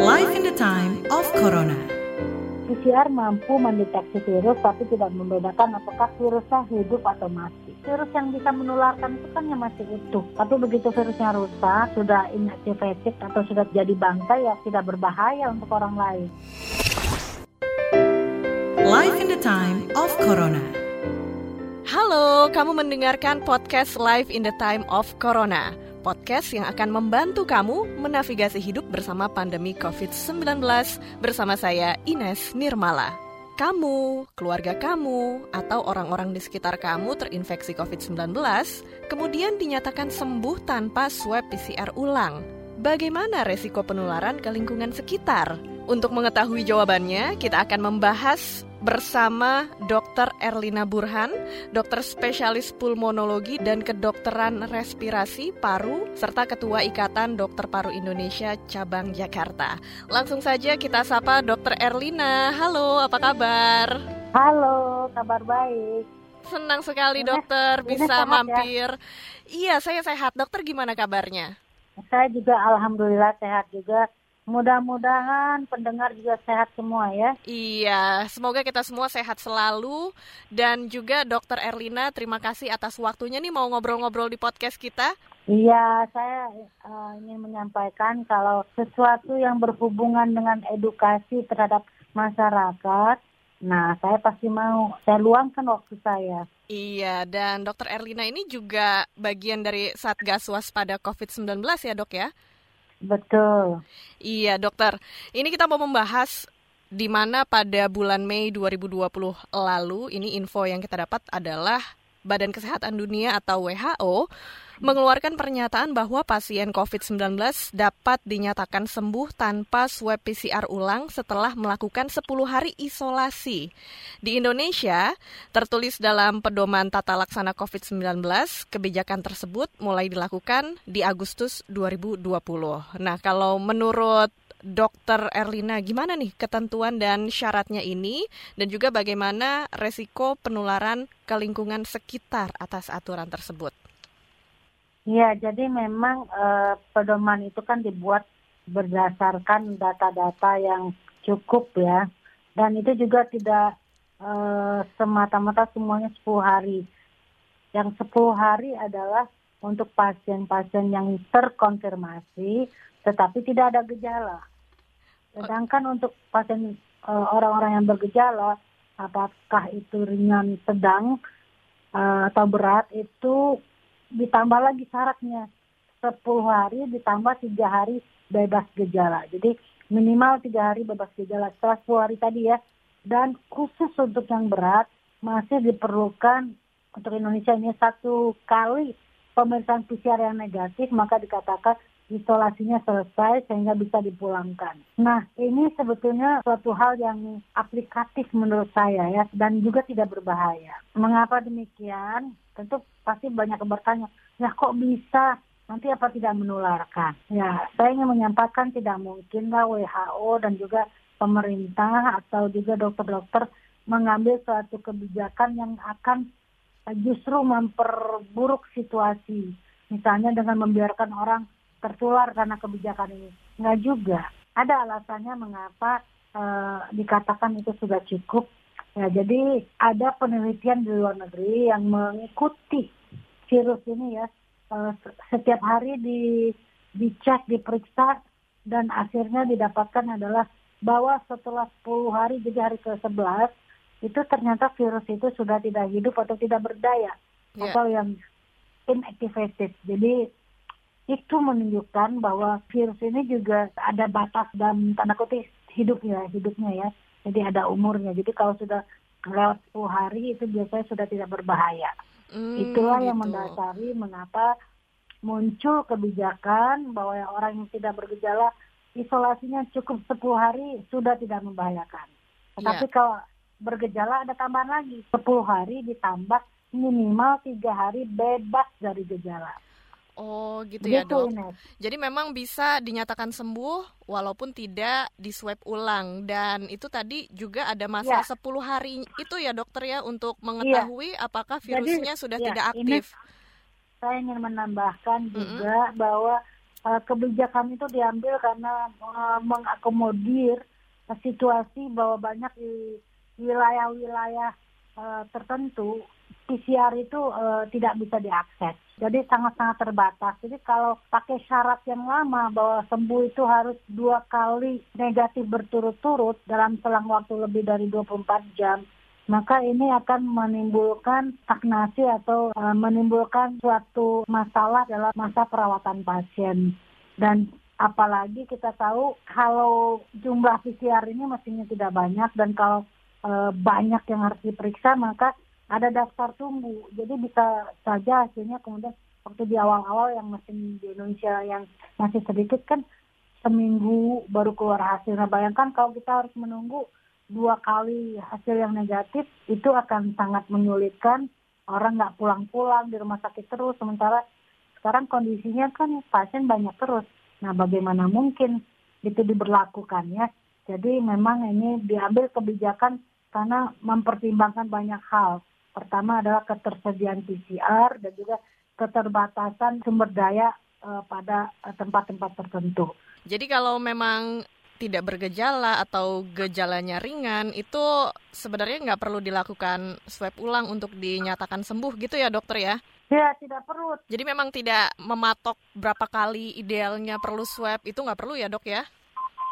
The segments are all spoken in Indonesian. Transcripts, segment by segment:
Life in the time of Corona. PCR mampu mendeteksi virus tapi tidak membedakan apakah virusnya hidup atau mati. Virus yang bisa menularkan itu kan yang masih utuh. Tapi begitu virusnya rusak, sudah inactivated atau sudah jadi bangsa ya tidak berbahaya untuk orang lain. Life in the time of Corona. Halo, kamu mendengarkan podcast Live in the Time of Corona. Podcast yang akan membantu kamu menavigasi hidup bersama pandemi COVID-19 bersama saya Ines Nirmala. Kamu, keluarga kamu, atau orang-orang di sekitar kamu terinfeksi COVID-19 kemudian dinyatakan sembuh tanpa swab PCR ulang. Bagaimana resiko penularan ke lingkungan sekitar? Untuk mengetahui jawabannya, kita akan membahas bersama Dr. Erlina Burhan, dokter spesialis pulmonologi dan kedokteran respirasi paru, serta Ketua Ikatan Dokter Paru Indonesia Cabang Jakarta. Langsung saja kita sapa Dr. Erlina. Halo, apa kabar? Halo, kabar baik. Senang sekali dokter bisa mampir. Ya? Iya, saya sehat. Dokter gimana kabarnya? Saya juga alhamdulillah sehat juga Mudah-mudahan pendengar juga sehat semua ya. Iya, semoga kita semua sehat selalu dan juga Dokter Erlina terima kasih atas waktunya nih mau ngobrol-ngobrol di podcast kita. Iya, saya uh, ingin menyampaikan kalau sesuatu yang berhubungan dengan edukasi terhadap masyarakat, nah saya pasti mau saya luangkan waktu saya. Iya, dan Dokter Erlina ini juga bagian dari Satgas Waspada COVID-19 ya dok ya? Betul. Iya, dokter. Ini kita mau membahas di mana pada bulan Mei 2020 lalu, ini info yang kita dapat adalah Badan Kesehatan Dunia atau WHO mengeluarkan pernyataan bahwa pasien COVID-19 dapat dinyatakan sembuh tanpa swab PCR ulang setelah melakukan 10 hari isolasi. Di Indonesia, tertulis dalam pedoman tata laksana COVID-19, kebijakan tersebut mulai dilakukan di Agustus 2020. Nah, kalau menurut Dokter Erlina, gimana nih ketentuan dan syaratnya ini dan juga bagaimana resiko penularan ke lingkungan sekitar atas aturan tersebut? Iya, jadi memang uh, pedoman itu kan dibuat berdasarkan data-data yang cukup ya. Dan itu juga tidak uh, semata-mata semuanya 10 hari. Yang 10 hari adalah untuk pasien-pasien yang terkonfirmasi tetapi tidak ada gejala. Sedangkan untuk pasien uh, orang-orang yang bergejala, apakah itu ringan, sedang, uh, atau berat, itu ditambah lagi syaratnya 10 hari ditambah tiga hari bebas gejala. Jadi minimal tiga hari bebas gejala setelah 10 hari tadi ya. Dan khusus untuk yang berat masih diperlukan untuk Indonesia ini satu kali pemeriksaan PCR yang negatif maka dikatakan isolasinya selesai sehingga bisa dipulangkan. Nah, ini sebetulnya suatu hal yang aplikatif menurut saya ya dan juga tidak berbahaya. Mengapa demikian? Tentu pasti banyak yang bertanya, ya kok bisa? Nanti apa tidak menularkan? Ya, saya ingin menyampaikan tidak mungkin lah WHO dan juga pemerintah atau juga dokter-dokter mengambil suatu kebijakan yang akan justru memperburuk situasi. Misalnya dengan membiarkan orang tertular karena kebijakan ini. Enggak juga. Ada alasannya mengapa uh, dikatakan itu sudah cukup. Ya, jadi ada penelitian di luar negeri yang mengikuti virus ini ya uh, setiap hari di dicek, diperiksa dan akhirnya didapatkan adalah bahwa setelah 10 hari jadi hari ke-11 itu ternyata virus itu sudah tidak hidup atau tidak berdaya yeah. atau yang inactivated. Jadi itu menunjukkan bahwa virus ini juga ada batas dan tanda kutip hidupnya, hidupnya ya. Jadi ada umurnya. Jadi kalau sudah lewat 10 hari itu biasanya sudah tidak berbahaya. Hmm, Itulah gitu. yang mendasari mengapa muncul kebijakan bahwa orang yang tidak bergejala isolasinya cukup 10 hari sudah tidak membahayakan. Tetapi yeah. kalau bergejala ada tambahan lagi 10 hari ditambah minimal tiga hari bebas dari gejala. Oh gitu, ya dok. Jadi memang bisa dinyatakan sembuh walaupun tidak di swab ulang dan itu tadi juga ada masa ya. 10 hari itu ya dokter ya untuk iya. mengetahui ya. apakah virusnya Jadi, sudah ya, tidak aktif. Ini saya ingin menambahkan juga mm -hmm. bahwa uh, kebijakan itu diambil karena uh, mengakomodir situasi bahwa banyak di wilayah-wilayah uh, tertentu PCR itu uh, tidak bisa diakses. Jadi sangat-sangat terbatas. Jadi kalau pakai syarat yang lama bahwa sembuh itu harus dua kali negatif berturut-turut dalam selang waktu lebih dari 24 jam, maka ini akan menimbulkan stagnasi atau uh, menimbulkan suatu masalah dalam masa perawatan pasien. Dan apalagi kita tahu kalau jumlah PCR ini mestinya tidak banyak dan kalau uh, banyak yang harus diperiksa maka ada daftar tunggu. Jadi bisa saja hasilnya kemudian waktu di awal-awal yang masih di Indonesia yang masih sedikit kan seminggu baru keluar hasil. Nah bayangkan kalau kita harus menunggu dua kali hasil yang negatif itu akan sangat menyulitkan orang nggak pulang-pulang di rumah sakit terus sementara sekarang kondisinya kan pasien banyak terus. Nah bagaimana mungkin itu diberlakukan ya? Jadi memang ini diambil kebijakan karena mempertimbangkan banyak hal Pertama adalah ketersediaan PCR dan juga keterbatasan sumber daya uh, pada eh, tempat-tempat tertentu. Jadi kalau memang tidak bergejala atau gejalanya ringan itu sebenarnya nggak perlu dilakukan swab ulang untuk dinyatakan sembuh gitu ya dokter ya? Ya tidak perlu. Jadi memang tidak mematok berapa kali idealnya perlu swab itu nggak perlu ya dok ya?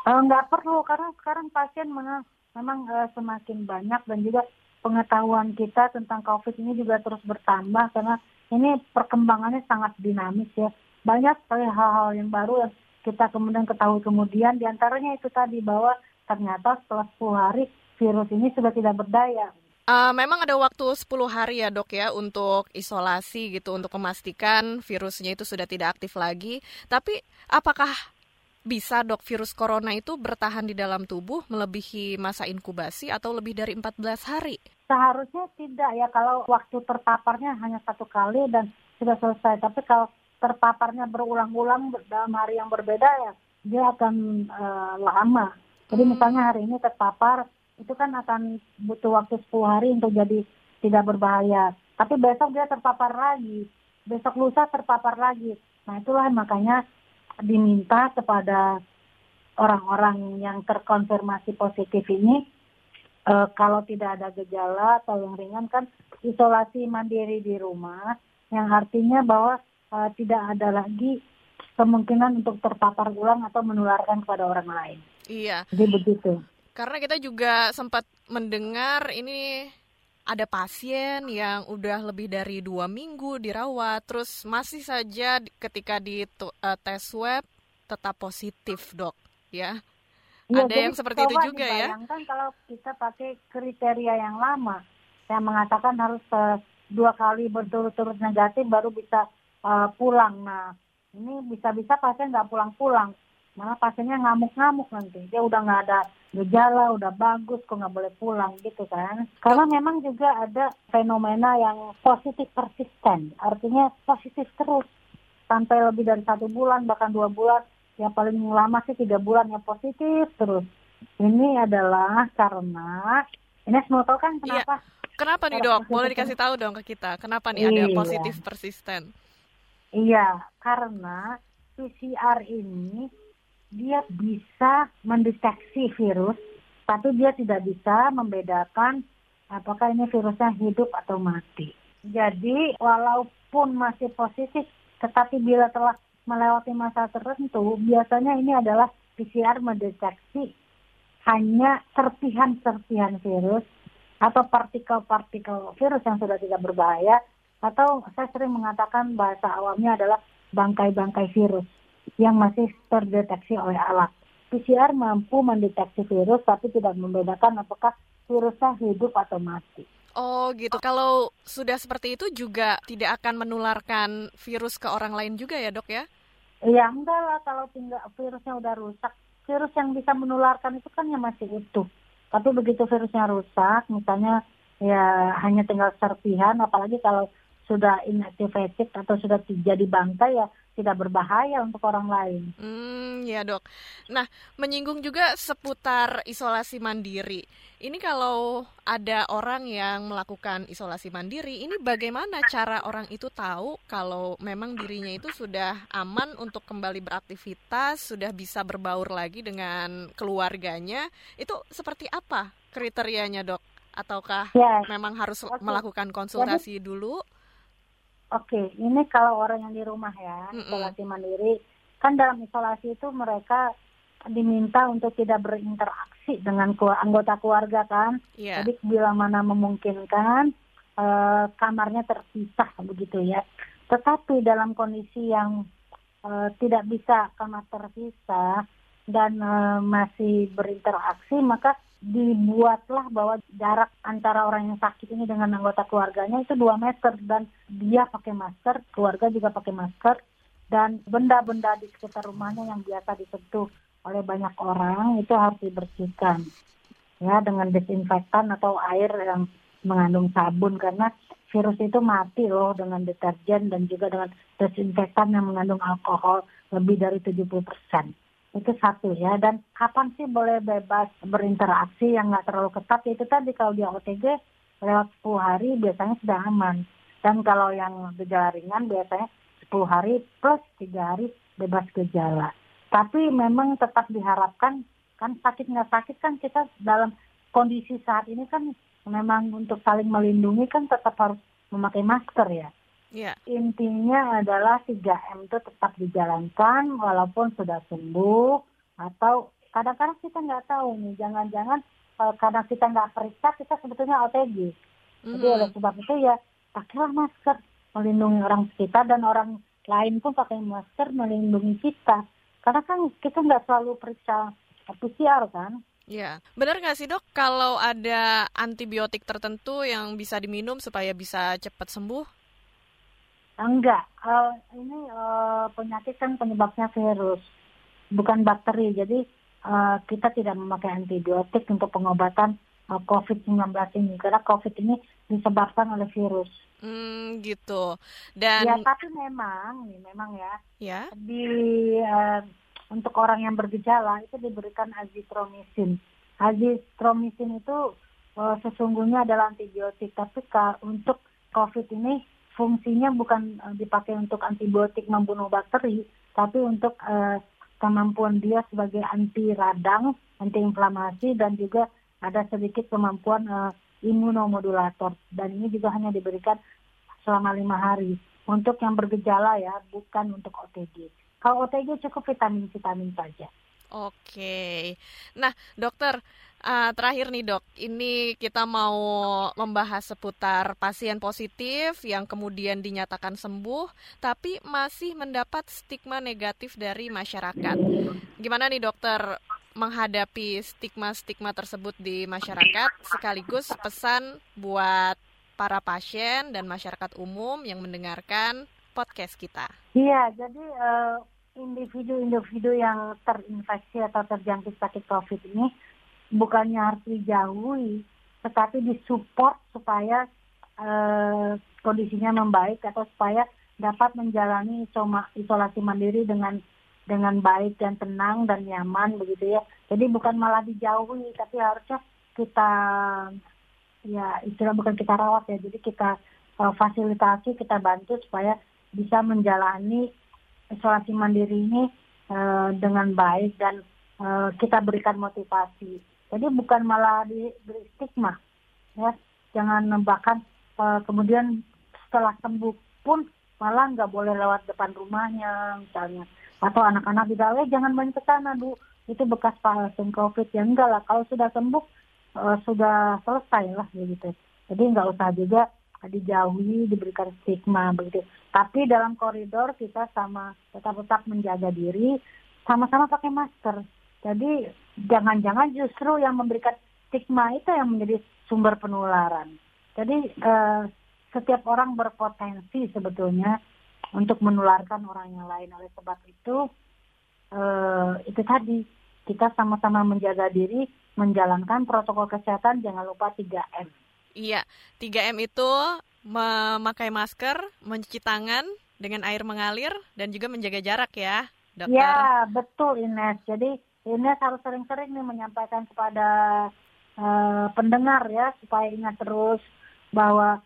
Uh, nggak perlu karena sekarang pasien memang, memang semakin banyak dan juga pengetahuan kita tentang COVID ini juga terus bertambah karena ini perkembangannya sangat dinamis ya. Banyak sekali hal-hal yang baru yang kita kemudian ketahui kemudian di antaranya itu tadi bahwa ternyata setelah 10 hari virus ini sudah tidak berdaya. Uh, memang ada waktu 10 hari ya dok ya untuk isolasi gitu untuk memastikan virusnya itu sudah tidak aktif lagi. Tapi apakah bisa dok virus corona itu bertahan di dalam tubuh melebihi masa inkubasi atau lebih dari 14 hari? Seharusnya tidak ya kalau waktu terpaparnya hanya satu kali dan sudah selesai. Tapi kalau terpaparnya berulang-ulang dalam hari yang berbeda ya dia akan uh, lama. Jadi hmm. misalnya hari ini terpapar itu kan akan butuh waktu 10 hari untuk jadi tidak berbahaya. Tapi besok dia terpapar lagi, besok lusa terpapar lagi. Nah itulah makanya diminta kepada orang-orang yang terkonfirmasi positif ini e, kalau tidak ada gejala atau yang ringan kan isolasi mandiri di rumah yang artinya bahwa e, tidak ada lagi kemungkinan untuk terpapar ulang atau menularkan kepada orang lain. Iya. Jadi begitu. Karena kita juga sempat mendengar ini ada pasien yang udah lebih dari dua minggu dirawat, terus masih saja ketika di uh, tes swab tetap positif dok, ya. ya ada yang seperti itu juga ya. kalau kita pakai kriteria yang lama, yang mengatakan harus uh, dua kali berturut-turut negatif baru bisa uh, pulang. Nah, ini bisa-bisa pasien nggak pulang-pulang, malah pasiennya ngamuk-ngamuk nanti. Dia udah nggak ada gejala udah bagus kok nggak boleh pulang gitu kan karena memang juga ada fenomena yang positif persisten artinya positif terus sampai lebih dari satu bulan bahkan dua bulan yang paling lama sih tiga bulan yang positif terus ini adalah karena ini semua tahu kan iya. kenapa iya. Kenapa nih dok? Boleh dikasih tahu dong ke kita. Kenapa nih iya. ada positif persisten? Iya, karena PCR ini dia bisa mendeteksi virus, tapi dia tidak bisa membedakan apakah ini virusnya hidup atau mati. Jadi walaupun masih positif, tetapi bila telah melewati masa tertentu, biasanya ini adalah PCR mendeteksi hanya serpihan-serpihan virus atau partikel-partikel virus yang sudah tidak berbahaya atau saya sering mengatakan bahasa awamnya adalah bangkai-bangkai virus yang masih terdeteksi oleh alat. PCR mampu mendeteksi virus tapi tidak membedakan apakah virusnya hidup atau mati. Oh gitu. Kalau sudah seperti itu juga tidak akan menularkan virus ke orang lain juga ya dok ya? Iya enggak lah kalau tinggal virusnya udah rusak. Virus yang bisa menularkan itu kan yang masih utuh. Tapi begitu virusnya rusak, misalnya ya hanya tinggal serpihan, apalagi kalau sudah inactivated atau sudah jadi bangkai ya tidak berbahaya untuk orang lain. Hmm, ya dok. Nah, menyinggung juga seputar isolasi mandiri. Ini kalau ada orang yang melakukan isolasi mandiri, ini bagaimana cara orang itu tahu kalau memang dirinya itu sudah aman untuk kembali beraktivitas, sudah bisa berbaur lagi dengan keluarganya? Itu seperti apa kriterianya dok? Ataukah ya. memang harus melakukan konsultasi Jadi, dulu? Oke, ini kalau orang yang di rumah ya, mm -mm. isolasi mandiri, kan dalam isolasi itu mereka diminta untuk tidak berinteraksi dengan anggota keluarga kan. Yeah. Jadi bila mana memungkinkan uh, kamarnya terpisah begitu ya. Tetapi dalam kondisi yang uh, tidak bisa kamar terpisah dan uh, masih berinteraksi, maka dibuatlah bahwa jarak antara orang yang sakit ini dengan anggota keluarganya itu dua meter. Dan dia pakai masker, keluarga juga pakai masker. Dan benda-benda di sekitar rumahnya yang biasa disentuh oleh banyak orang itu harus dibersihkan ya dengan desinfektan atau air yang mengandung sabun. Karena virus itu mati loh dengan deterjen dan juga dengan desinfektan yang mengandung alkohol lebih dari 70 persen itu satu ya. Dan kapan sih boleh bebas berinteraksi yang nggak terlalu ketat? Itu tadi kalau dia OTG lewat 10 hari biasanya sudah aman. Dan kalau yang gejala ringan biasanya 10 hari plus 3 hari bebas gejala. Tapi memang tetap diharapkan kan sakit nggak sakit kan kita dalam kondisi saat ini kan memang untuk saling melindungi kan tetap harus memakai masker ya Yeah. Intinya adalah 3M itu tetap dijalankan walaupun sudah sembuh atau kadang-kadang kita nggak tahu nih, jangan-jangan uh, karena kita nggak periksa kita sebetulnya OTG. Mm. Jadi oleh sebab itu ya pakailah masker melindungi orang sekitar dan orang lain pun pakai masker melindungi kita. Karena kan kita nggak selalu periksa PCR kan. Ya, benar nggak sih dok kalau ada antibiotik tertentu yang bisa diminum supaya bisa cepat sembuh? Enggak, uh, ini uh, penyakit kan penyebabnya virus, bukan bakteri. Jadi uh, kita tidak memakai antibiotik untuk pengobatan uh, COVID-19 ini karena COVID ini disebabkan oleh virus. Hmm, gitu. Dan ya tapi memang, nih memang ya, ya. di uh, untuk orang yang bergejala itu diberikan azitromisin. Azitromisin itu uh, sesungguhnya adalah antibiotik, tapi untuk COVID ini fungsinya bukan uh, dipakai untuk antibiotik membunuh bakteri, tapi untuk uh, kemampuan dia sebagai anti radang, anti inflamasi dan juga ada sedikit kemampuan uh, imunomodulator dan ini juga hanya diberikan selama lima hari untuk yang bergejala ya, bukan untuk OTG. Kalau OTG cukup vitamin-vitamin saja. Oke, nah dokter Uh, terakhir nih dok, ini kita mau membahas seputar pasien positif yang kemudian dinyatakan sembuh, tapi masih mendapat stigma negatif dari masyarakat. Gimana nih dokter menghadapi stigma-stigma tersebut di masyarakat, sekaligus pesan buat para pasien dan masyarakat umum yang mendengarkan podcast kita. Iya, jadi uh, individu-individu yang terinfeksi atau terjangkit sakit COVID ini bukannya harus dijauhi, tetapi disupport supaya uh, kondisinya membaik atau supaya dapat menjalani isolasi mandiri dengan dengan baik dan tenang dan nyaman begitu ya. Jadi bukan malah dijauhi, tapi harusnya kita ya istilah bukan kita rawat ya. Jadi kita uh, fasilitasi, kita bantu supaya bisa menjalani isolasi mandiri ini uh, dengan baik dan uh, kita berikan motivasi. Jadi bukan malah diberi stigma, ya. Jangan bahkan uh, kemudian setelah sembuh pun malah nggak boleh lewat depan rumahnya misalnya. Atau anak-anak tidak, eh jangan main ke sana, Bu. Itu bekas pasien COVID. Ya enggak lah, kalau sudah sembuh, uh, sudah selesai lah begitu. Jadi nggak usah juga dijauhi, diberikan stigma begitu. Tapi dalam koridor kita sama tetap tetap menjaga diri, sama-sama pakai masker. Jadi jangan-jangan justru yang memberikan stigma itu yang menjadi sumber penularan. Jadi eh, setiap orang berpotensi sebetulnya untuk menularkan orang yang lain. Oleh sebab itu eh, itu tadi kita sama-sama menjaga diri, menjalankan protokol kesehatan, jangan lupa 3M. Iya, 3M itu memakai masker, mencuci tangan dengan air mengalir dan juga menjaga jarak ya, dokter. Ya, betul Ines. Jadi Ines harus sering-sering nih menyampaikan kepada uh, pendengar ya supaya ingat terus bahwa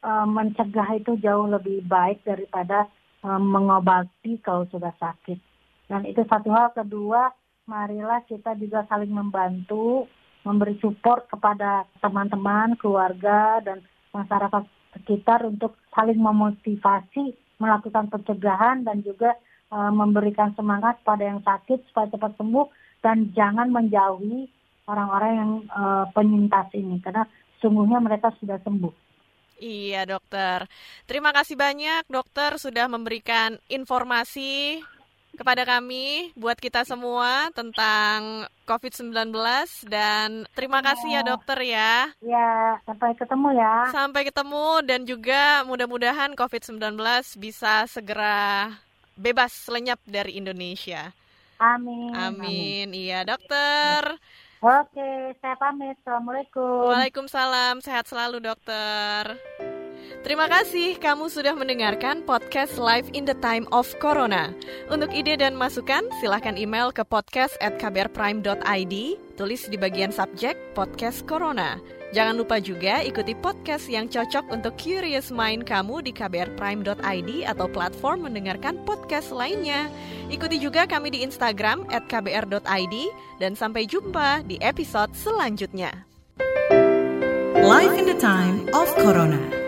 uh, mencegah itu jauh lebih baik daripada uh, mengobati kalau sudah sakit. Dan itu satu hal. Kedua, marilah kita juga saling membantu, memberi support kepada teman-teman, keluarga, dan masyarakat sekitar untuk saling memotivasi melakukan pencegahan dan juga uh, memberikan semangat pada yang sakit supaya cepat sembuh dan jangan menjauhi orang-orang yang uh, penyintas ini karena sungguhnya mereka sudah sembuh. Iya dokter, terima kasih banyak dokter sudah memberikan informasi kepada kami buat kita semua tentang COVID-19 dan terima kasih ya dokter ya. Ya, sampai ketemu ya. Sampai ketemu dan juga mudah-mudahan COVID-19 bisa segera bebas lenyap dari Indonesia. Amin. Amin. Amin. Iya, dokter. Oke, saya pamit. Assalamualaikum. Waalaikumsalam. Sehat selalu, dokter. Terima kasih kamu sudah mendengarkan podcast Live in the Time of Corona. Untuk ide dan masukan, silahkan email ke podcast at kbrprime.id, tulis di bagian subjek podcast Corona. Jangan lupa juga ikuti podcast yang cocok untuk curious mind kamu di kbrprime.id atau platform mendengarkan podcast lainnya. Ikuti juga kami di Instagram at kbr.id dan sampai jumpa di episode selanjutnya. Life in the time of Corona.